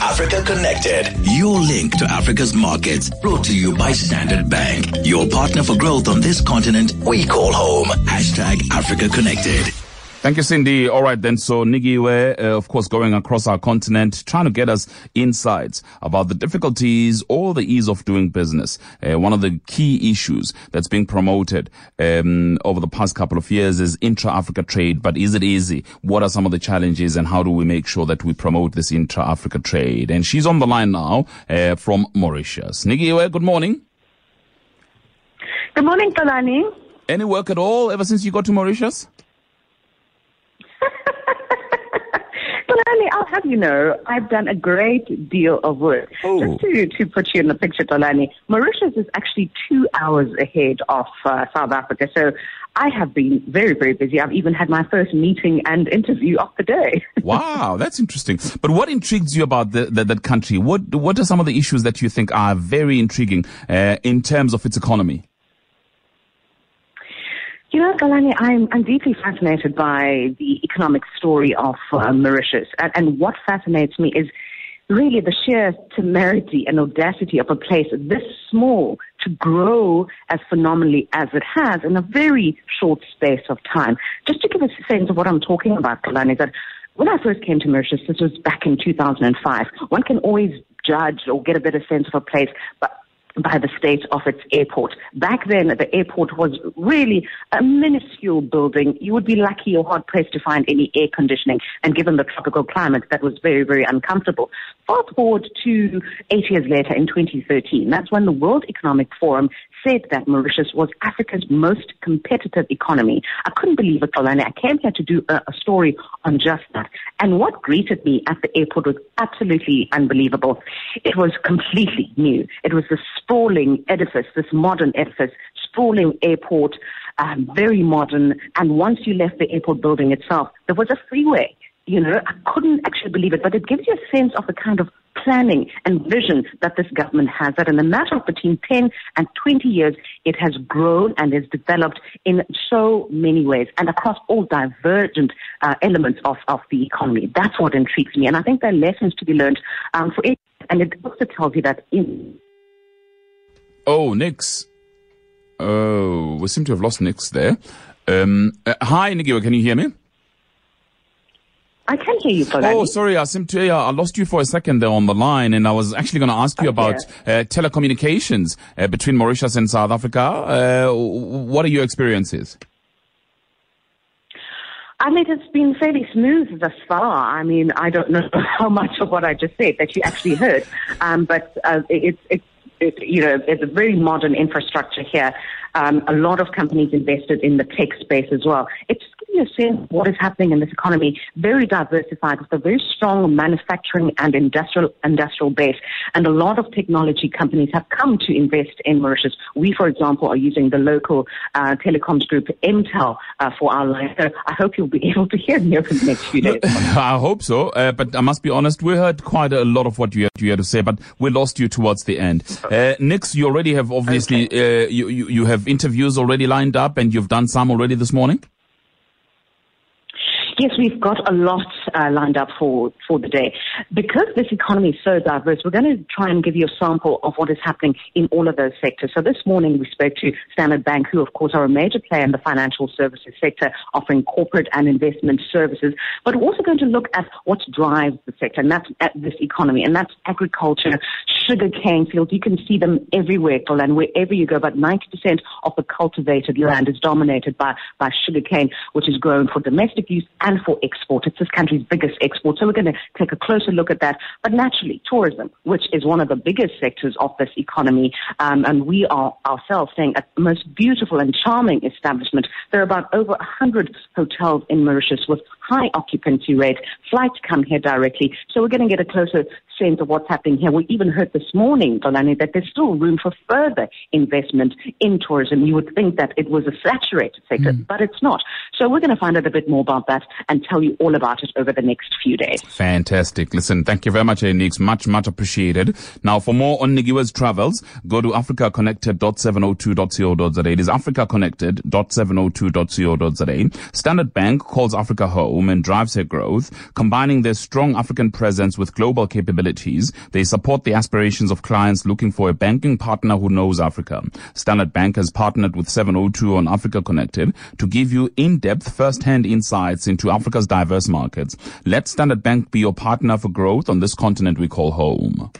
Africa Connected, your link to Africa's markets. Brought to you by Standard Bank, your partner for growth on this continent we call home. Hashtag Africa Connected. Thank you, Cindy. All right, then. So, Nikiwe, uh, of course, going across our continent, trying to get us insights about the difficulties or the ease of doing business. Uh, one of the key issues that's being promoted um, over the past couple of years is intra-Africa trade. But is it easy? What are some of the challenges, and how do we make sure that we promote this intra-Africa trade? And she's on the line now uh, from Mauritius. Nikiwe, good morning. Good morning, Xolani. Any work at all ever since you got to Mauritius? Xolani, I'll have you know, I've done a great deal of work. Oh. Just to, to put you in the picture, Xolani, Mauritius is actually two hours ahead of uh, South Africa. So I have been very, very busy. I've even had my first meeting and interview of the day. wow, that's interesting. But what intrigues you about the, the, that country? What What are some of the issues that you think are very intriguing uh, in terms of its economy? You know, Xolani, I'm, I'm deeply fascinated by the economic story of uh, Mauritius. And, and what fascinates me is really the sheer temerity and audacity of a place this small to grow as phenomenally as it has in a very short space of time. Just to give a sense of what I'm talking about, Xolani, that when I first came to Mauritius, this was back in 2005, one can always judge or get a better sense of a place, but by the state of its airport. Back then, the airport was really a minuscule building. You would be lucky or hard pressed to find any air conditioning. And given the tropical climate, that was very, very uncomfortable. Fast forward to eight years later in 2013. That's when the World Economic Forum said that Mauritius was Africa's most competitive economy. I couldn't believe it, Xolani. I came here to do a, a, story on just that. And what greeted me at the airport was absolutely unbelievable. It was completely new. It was this sprawling edifice, this modern edifice, sprawling airport, um, very modern. And once you left the airport building itself, there was a freeway you know, I couldn't actually believe it, but it gives you a sense of the kind of planning and vision that this government has. That in a matter of between 10 and 20 years, it has grown and has developed in so many ways and across all divergent uh, elements of, of the economy. That's what intrigues me. And I think there are lessons to be learned um, for it. And it also tells you that in. Oh, Nix. Oh, we seem to have lost Nix there. Um, uh, hi, Nikiwe, can you hear me? I can hear you, Xolani. Oh, sorry, I seem to, yeah, I lost you for a second there on the line, and I was actually going to ask you Okay. about uh, telecommunications uh, between Mauritius and South Africa. Uh, what are your experiences? I mean, it's been fairly smooth thus far. I mean, I don't know how much of what I just said that you actually heard, um, but uh, it's it's you know it's a very modern infrastructure here. Um, a lot of companies invested in the tech space as well. It just gives you a sense of what is happening in this economy. Very diversified with a very strong manufacturing and industrial industrial base, and a lot of technology companies have come to invest in Mauritius. We, for example, are using the local uh, telecoms group Emtel uh, for our line. So I hope you'll be able to hear me over the next few days. I hope so, uh, but I must be honest, we heard quite a lot of what you had, you had to say, but we lost you towards the end. Uh, Nix, you already have obviously, uh, you, you, you have interviews already lined up and you've done some already this morning? Yes, we've got a lot uh, lined up for, for the day. Because this economy is so diverse, we're going to try and give you a sample of what is happening in all of those sectors. So this morning we spoke to Standard Bank, who of course are a major player in the financial services sector, offering corporate and investment services. But we're also going to look at what drives the sector, and that's at this economy, and that's agriculture, sugar cane fields. You can see them everywhere, and wherever you go. About 90% of the cultivated land is dominated by, by sugar cane, which is grown for domestic use and for export. It's this country's biggest export. So we're going to take a closer look at that. But naturally, tourism, which is one of the biggest sectors of this economy, um, and we are ourselves saying the most beautiful and charming establishment. There are about over 100 hotels in Mauritius with high occupancy rate. Flights come here directly. So we're going to get a closer sense of what's happening here. We even heard this morning, Xolani, that there's still room for further investment in tourism. You would think that it was a saturated sector, but it's not. So we're going to find out a bit more about that and tell you all about it over the next few days. Fantastic. Listen, thank you very much, eh, Nix. Much, much appreciated. Now, for more on Nikiwe's travels, go to africaconnected.702.co.za. It is africaconnected.702.co.za. Standard Bank calls Africa home. And drives her growth. Combining their strong African presence with global capabilities, they support the aspirations of clients looking for a banking partner who knows Africa. Standard Bank has partnered with 702 on Africa Connected to give you in-depth first-hand insights into Africa's diverse markets. Let Standard Bank be your partner for growth on this continent we call home.